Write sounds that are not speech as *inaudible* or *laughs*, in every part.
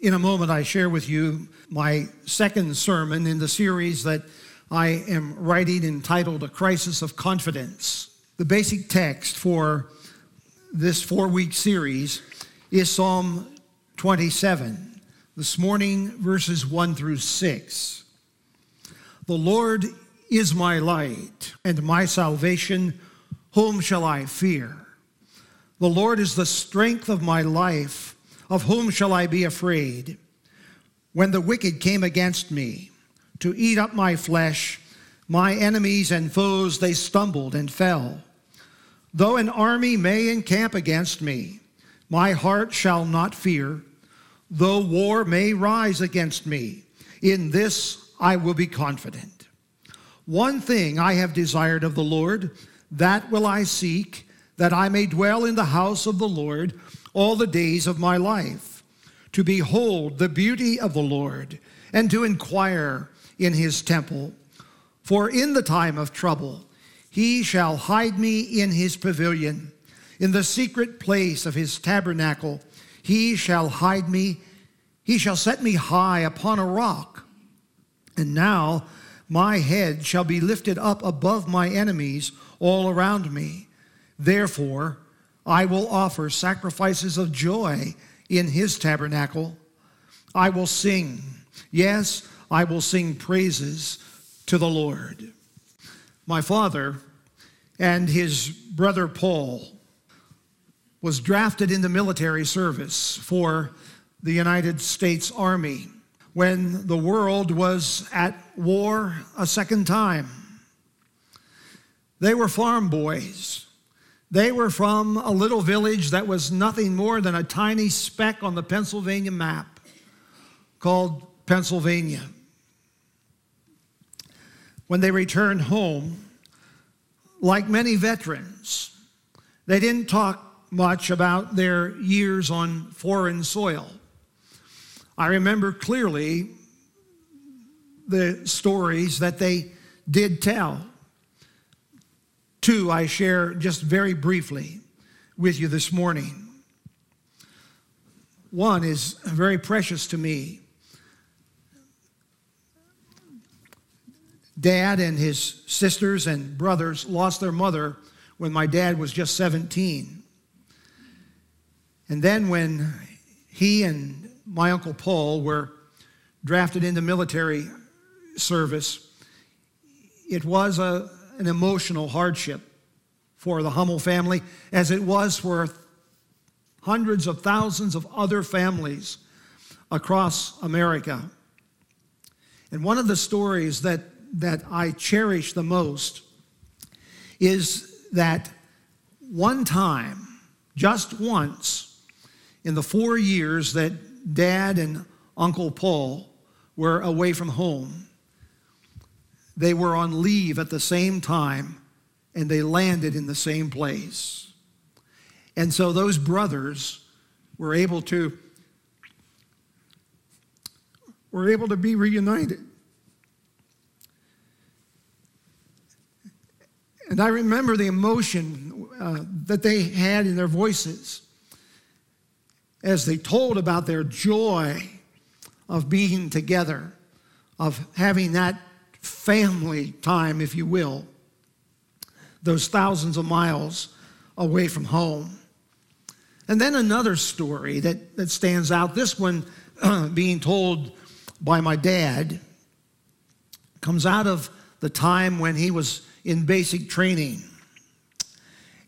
In a moment, I share with you my second sermon in the series that I am writing entitled A Crisis of Confidence. The basic text for this four week series is Psalm 27. This morning, verses 1 through 6. The Lord is my light and my salvation. Whom shall I fear? The Lord is the strength of my life. Of whom shall I be afraid? When the wicked came against me to eat up my flesh, my enemies and foes, they stumbled and fell. Though an army may encamp against me, my heart shall not fear. Though war may rise against me, in this I will be confident. One thing I have desired of the Lord, that will I seek, that I may dwell in the house of the Lord all the days of my life, to behold the beauty of the Lord, and to inquire in his temple. For in the time of trouble, he shall hide me in his pavilion. In the secret place of his tabernacle, he shall hide me. He shall set me high upon a rock. And now my head shall be lifted up above my enemies all around me. Therefore, I will offer sacrifices of joy in his tabernacle. I will sing, yes, I will sing praises to the Lord. My father and his brother Paul was drafted into military service for the United States Army when the world was at war a second time. They were farm boys. They were from a little village that was nothing more than a tiny speck on the Pennsylvania map called Pennsylvania. When they returned home, like many veterans, they didn't talk much about their years on foreign soil. I remember clearly the stories that they did tell. Two I share just very briefly with you this morning. One is very precious to me. Dad and his sisters and brothers lost their mother when my dad was just 17. And then when he and my uncle Paul were drafted into military service, it was a, an emotional hardship for the Hummel family, as it was for hundreds of thousands of other families across America. And one of the stories that, that I cherish the most is that one time, just once, in the four years that Dad and Uncle Paul were away from home, they were on leave at the same time and they landed in the same place. And so those brothers were able to were able to be reunited. And I remember the emotion uh, that they had in their voices as they told about their joy of being together, of having that family time, if you will, those thousands of miles away from home. And then another story that, that stands out, this one *clears throat* being told by my dad, comes out of the time when he was in basic training.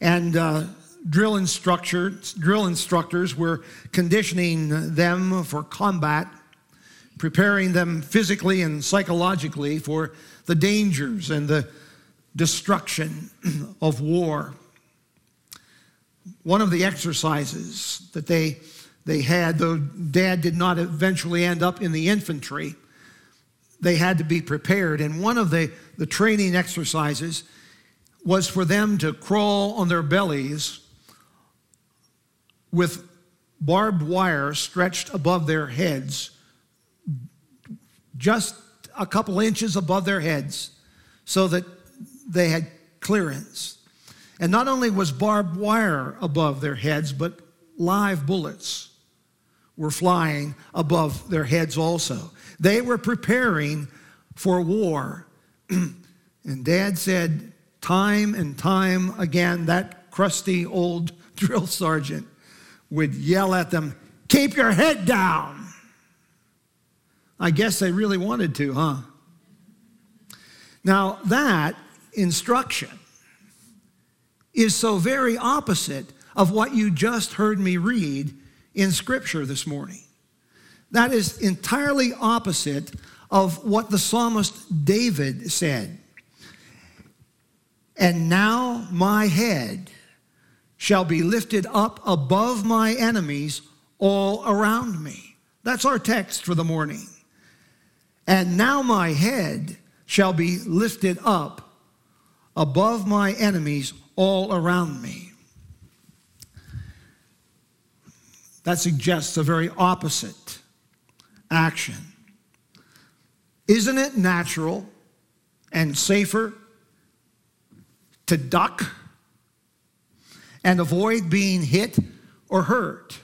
And uh, drill, instructors, drill instructors were conditioning them for combat preparing them physically and psychologically for the dangers and the destruction *clears throat* of war. One of the exercises that they, they had, though dad did not eventually end up in the infantry, they had to be prepared. And one of the, the training exercises was for them to crawl on their bellies with barbed wire stretched above their heads just a couple inches above their heads so that they had clearance. And not only was barbed wire above their heads, but live bullets were flying above their heads also. They were preparing for war. *clears throat* and dad said, time and time again, that crusty old *laughs* drill sergeant would yell at them, Keep your head down. I guess they really wanted to, huh? Now, that instruction is so very opposite of what you just heard me read in Scripture this morning. That is entirely opposite of what the psalmist David said. And now my head shall be lifted up above my enemies all around me. That's our text for the morning. And now my head shall be lifted up above my enemies all around me. That suggests a very opposite action. Isn't it natural and safer to duck and avoid being hit or hurt,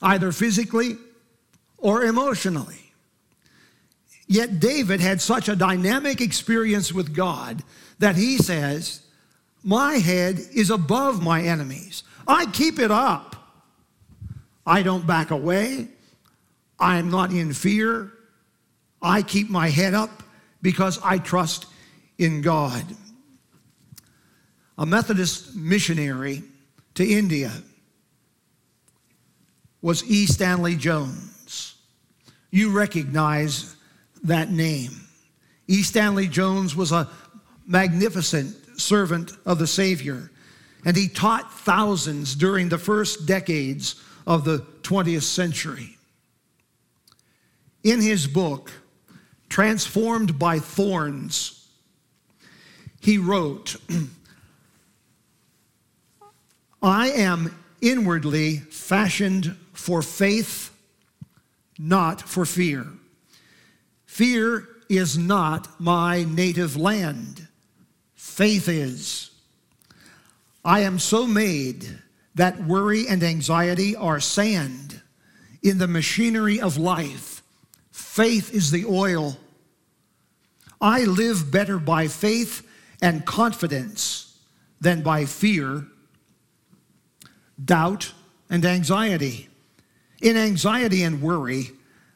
either physically or emotionally? Yet David had such a dynamic experience with God that he says, My head is above my enemies. I keep it up. I don't back away. I am not in fear. I keep my head up because I trust in God. A Methodist missionary to India was E. Stanley Jones. You recognize that name. E. Stanley Jones was a magnificent servant of the Savior, and he taught thousands during the first decades of the 20th century. In his book, Transformed by Thorns, he wrote, *clears throat* I am inwardly fashioned for faith, not for fear. Fear is not my native land, faith is. I am so made that worry and anxiety are sand in the machinery of life. Faith is the oil. I live better by faith and confidence than by fear, doubt, and anxiety. In anxiety and worry,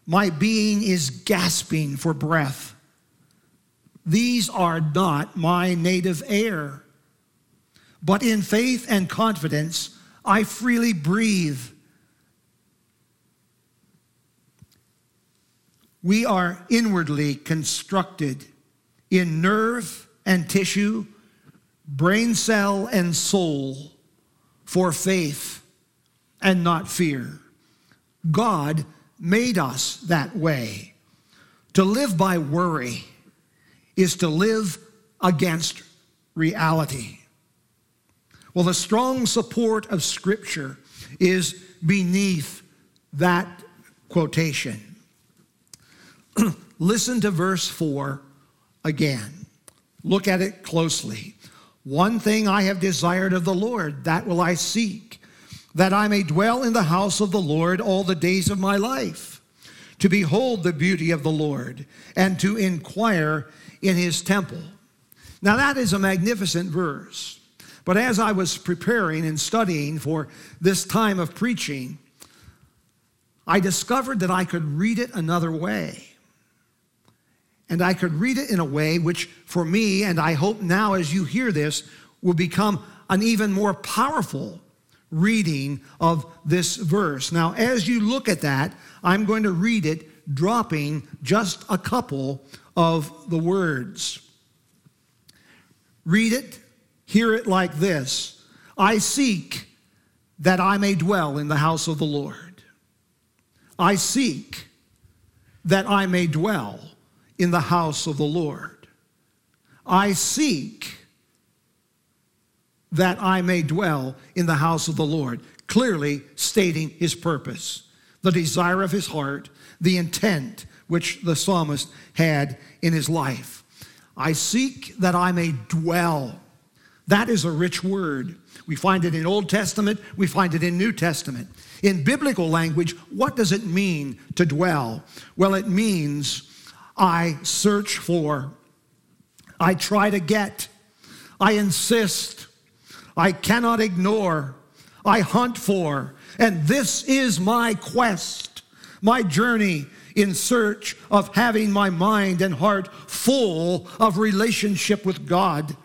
my being is gasping for breath. These are not my native air. But in faith and confidence, I freely breathe. We are inwardly constructed in nerve and tissue, brain cell and soul for faith and not fear. God made us that way. To live by worry is to live against reality. Well, the strong support of Scripture is beneath that quotation. *clears throat* Listen to verse 4 again. Look at it closely. One thing I have desired of the Lord, that will I seek, that I may dwell in the house of the Lord all the days of my life, to behold the beauty of the Lord, and to inquire in his temple. Now, that is a magnificent verse. But as I was preparing and studying for this time of preaching, I discovered that I could read it another way. And I could read it in a way which, for me, and I hope now as you hear this, will become an even more powerful reading of this verse. Now, as you look at that, I'm going to read it, dropping just a couple of the words. Read it hear it like this I seek that I may dwell in the house of the Lord. I seek that I may dwell in the house of the Lord. I seek that I may dwell in the house of the Lord, clearly stating his purpose, the desire of his heart, the intent which the psalmist had in his life. I seek that I may dwell that is a rich word. We find it in Old Testament, we find it in New Testament. In biblical language, what does it mean to dwell? Well, it means I search for, I try to get, I insist, I cannot ignore, I hunt for, and this is my quest, my journey in search of having my mind and heart full of relationship with God.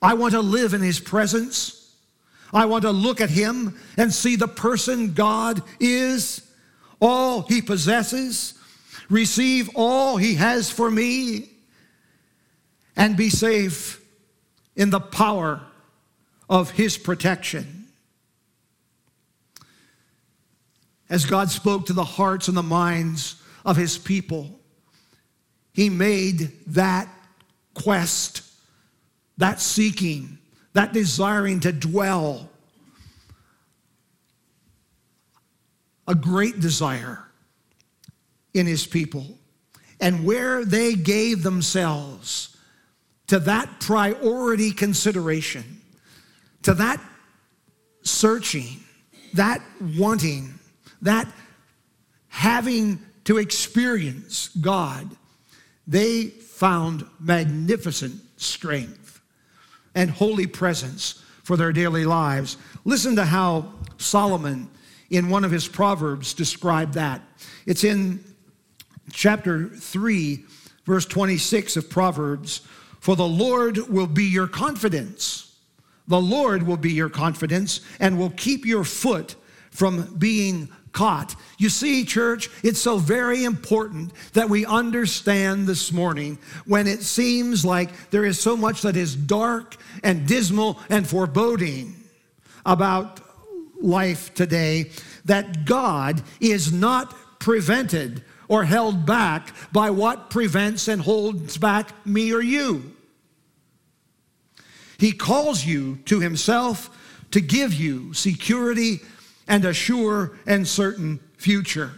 I want to live in His presence. I want to look at Him and see the person God is, all He possesses, receive all He has for me, and be safe in the power of His protection. As God spoke to the hearts and the minds of His people, He made that quest, that seeking, that desiring to dwell, a great desire in his people. And where they gave themselves to that priority consideration, to that searching, that wanting, that having to experience God, they found magnificent strength and holy presence for their daily lives. Listen to how Solomon, in one of his Proverbs, described that. It's in chapter 3, verse 26 of Proverbs. For the Lord will be your confidence. The Lord will be your confidence and will keep your foot from being caught. You see, church, it's so very important that we understand this morning when it seems like there is so much that is dark and dismal and foreboding about life today that God is not prevented or held back by what prevents and holds back me or you. He calls you to Himself to give you security and a sure and certain future.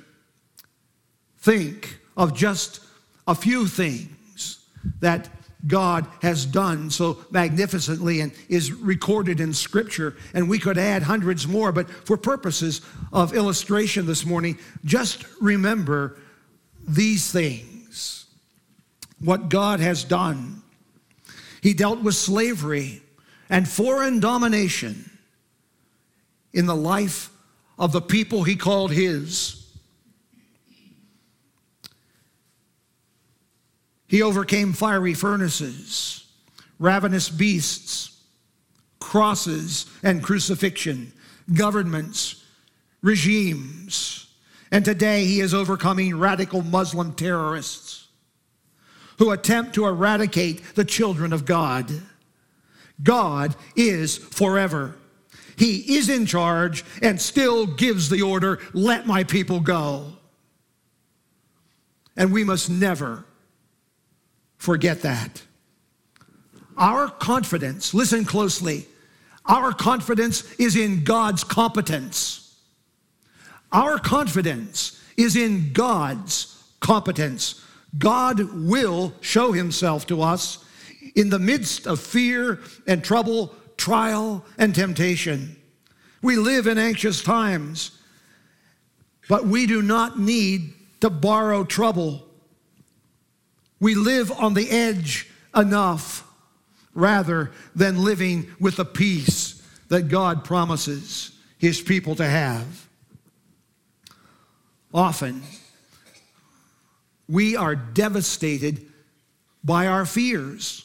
Think of just a few things that God has done so magnificently and is recorded in Scripture. And we could add hundreds more, but for purposes of illustration this morning, just remember these things what God has done. He dealt with slavery and foreign domination in the life of the people he called his. He overcame fiery furnaces, ravenous beasts, crosses and crucifixion, governments, regimes. And today he is overcoming radical Muslim terrorists who attempt to eradicate the children of God. God is forever. He is in charge and still gives the order, let my people go. And we must never forget that. Our confidence, listen closely, our confidence is in God's competence. Our confidence is in God's competence. God will show himself to us in the midst of fear and trouble trial and temptation. We live in anxious times, but we do not need to borrow trouble. We live on the edge enough rather than living with the peace that God promises his people to have. Often, we are devastated by our fears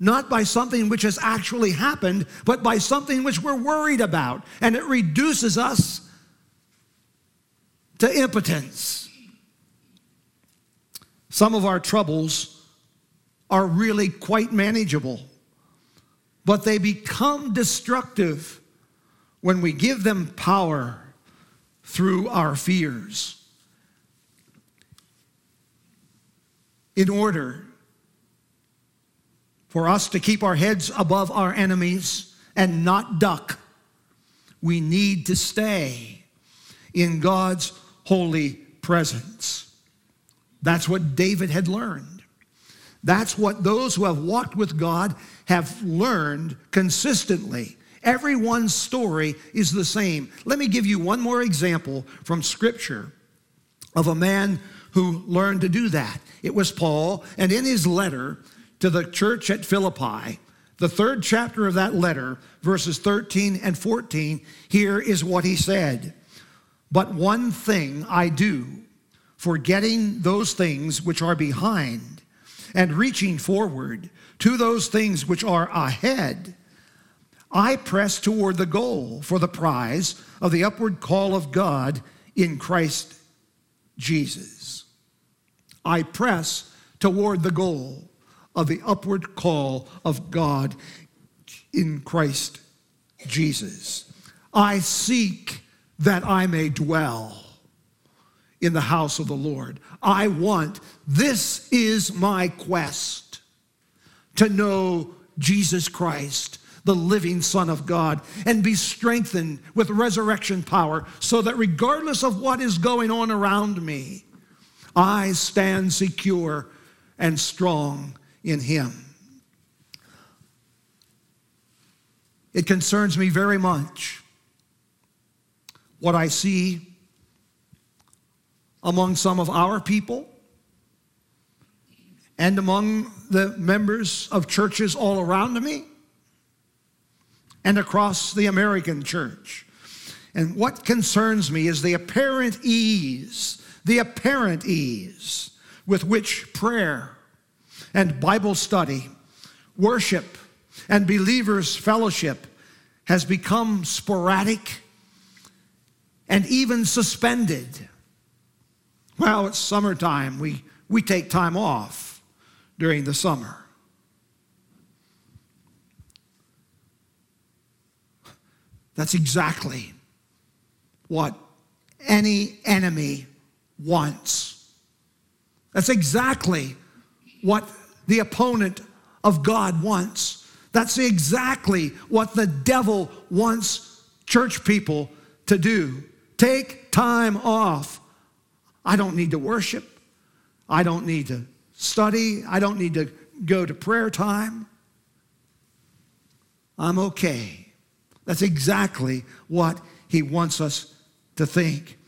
not by something which has actually happened, but by something which we're worried about. And it reduces us to impotence. Some of our troubles are really quite manageable, but they become destructive when we give them power through our fears. In order for us to keep our heads above our enemies and not duck, we need to stay in God's holy presence. That's what David had learned. That's what those who have walked with God have learned consistently Everyone's story is the same. Let me give you one more example from Scripture of a man who learned to do that. It was Paul, and in his letter to the church at Philippi, the third chapter of that letter, verses 13 and 14, here is what he said But one thing I do, forgetting those things which are behind and reaching forward to those things which are ahead. I press toward the goal for the prize of the upward call of God in Christ Jesus. I press toward the goal of the upward call of God in Christ Jesus. I seek that I may dwell in the house of the Lord. I want, this is my quest to know Jesus Christ the living Son of God, and be strengthened with resurrection power, so that regardless of what is going on around me, I stand secure and strong in Him. It concerns me very much what I see among some of our people and among the members of churches all around me and across the American church. And what concerns me is the apparent ease, the apparent ease with which prayer and Bible study, worship, and believers' fellowship has become sporadic and even suspended. Well, it's summertime. We, we take time off during the summer. That's exactly what any enemy wants. That's exactly what the opponent of God wants. That's exactly what the devil wants church people to do. Take time off. I don't need to worship. I don't need to study. I don't need to go to prayer time. I'm okay. That's exactly what he wants us to think.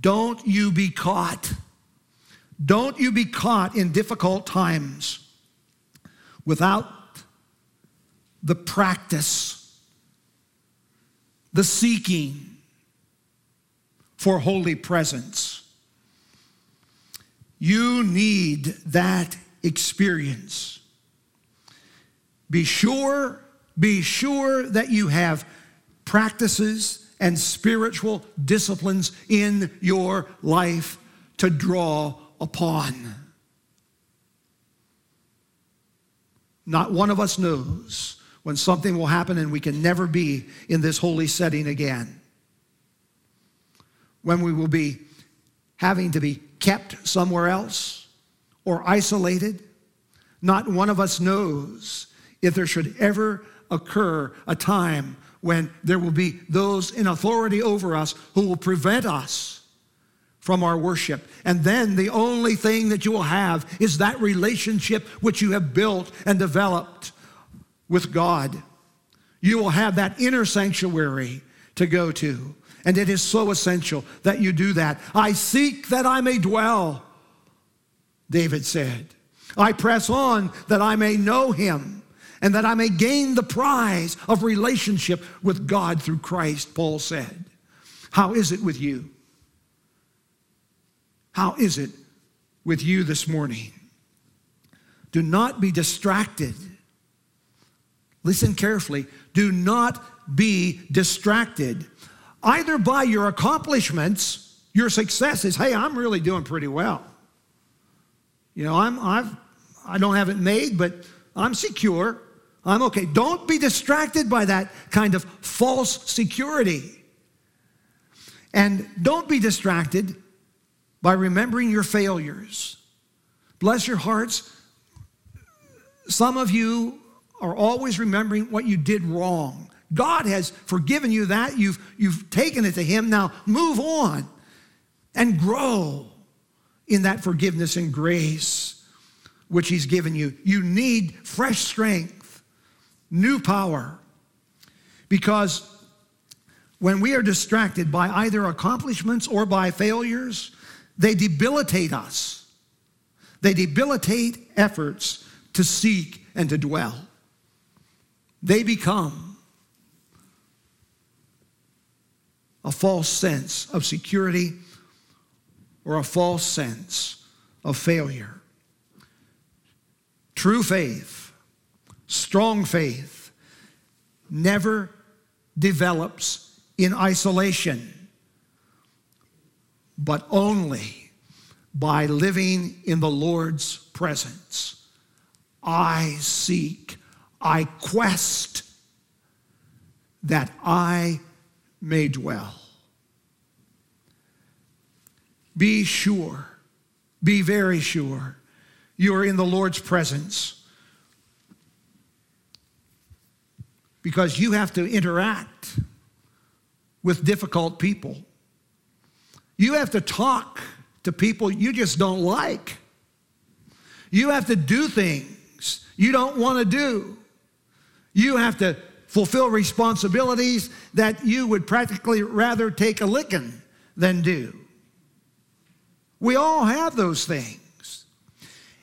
Don't you be caught. Don't you be caught in difficult times without the practice, the seeking for holy presence. You need that experience. Be sure be sure that you have practices and spiritual disciplines in your life to draw upon. Not one of us knows when something will happen and we can never be in this holy setting again. When we will be having to be kept somewhere else or isolated. Not one of us knows if there should ever occur a time when there will be those in authority over us who will prevent us from our worship. And then the only thing that you will have is that relationship which you have built and developed with God. You will have that inner sanctuary to go to. And it is so essential that you do that. I seek that I may dwell, David said. I press on that I may know him and that I may gain the prize of relationship with God through Christ, Paul said. How is it with you? How is it with you this morning? Do not be distracted. Listen carefully. Do not be distracted either by your accomplishments, your successes. Hey, I'm really doing pretty well. You know, I'm, I've, I don't have it made, but I'm secure. I'm okay. Don't be distracted by that kind of false security. And don't be distracted by remembering your failures. Bless your hearts. Some of you are always remembering what you did wrong. God has forgiven you that. You've, you've taken it to Him. Now move on and grow in that forgiveness and grace which He's given you. You need fresh strength new power, Because when we are distracted by either accomplishments or by failures, they debilitate us. They debilitate efforts to seek and to dwell. They become a false sense of security or a false sense of failure. True faith, strong faith, never develops in isolation, but only by living in the Lord's presence. I seek, I quest that I may dwell. Be sure, be very sure, you are in the Lord's presence because you have to interact with difficult people. You have to talk to people you just don't like. You have to do things you don't want to do. You have to fulfill responsibilities that you would practically rather take a licking than do. We all have those things.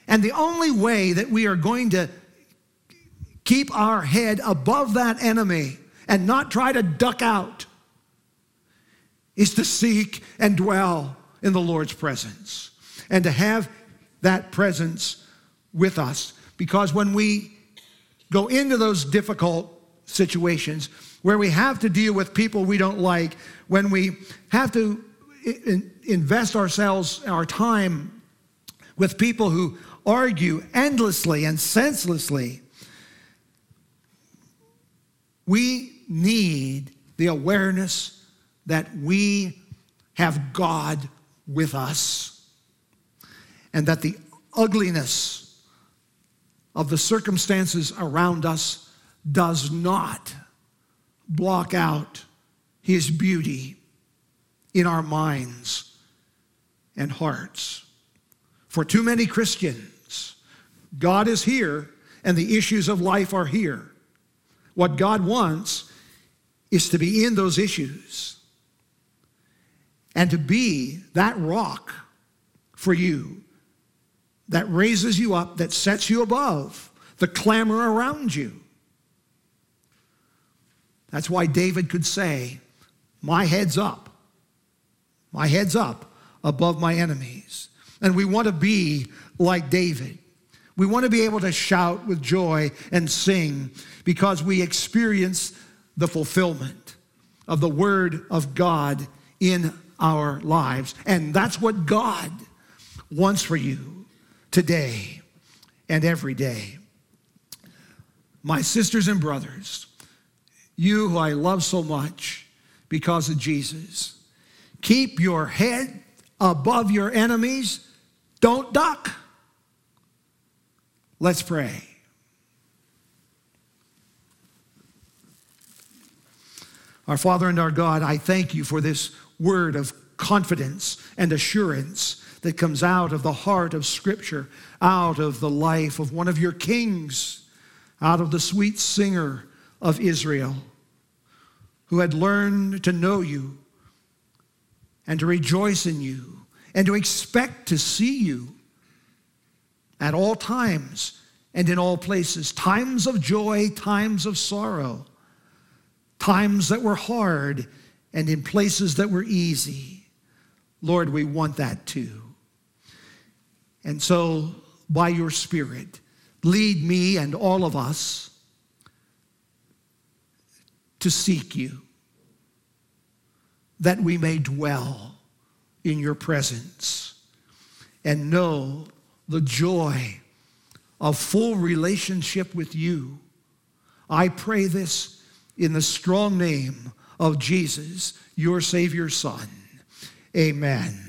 And the only way that we are going to keep our head above that enemy and not try to duck out is to seek and dwell in the Lord's presence and to have that presence with us. Because when we go into those difficult situations where we have to deal with people we don't like, when we have to invest ourselves, our time with people who argue endlessly and senselessly, we need the awareness that we have God with us and that the ugliness of the circumstances around us does not block out his beauty in our minds and hearts. For too many Christians, God is here and the issues of life are here. What God wants is to be in those issues and to be that rock for you that raises you up, that sets you above the clamor around you. That's why David could say, My head's up. My head's up above my enemies. And we want to be like David. We want to be able to shout with joy and sing because we experience the fulfillment of the Word of God in our lives. And that's what God wants for you today and every day. My sisters and brothers, you who I love so much because of Jesus, Keep your head above your enemies. Don't duck. Let's pray. Our Father and our God, I thank you for this word of confidence and assurance that comes out of the heart of Scripture, out of the life of one of your kings, out of the sweet singer of Israel, who had learned to know you and to rejoice in you and to expect to see you at all times and in all places times of joy, times of sorrow, times that were hard, and in places that were easy. Lord, we want that too. And so, by your Spirit, lead me and all of us to seek you that we may dwell in your presence and know the joy of full relationship with you. I pray this in the strong name of Jesus, your Savior Son. Amen.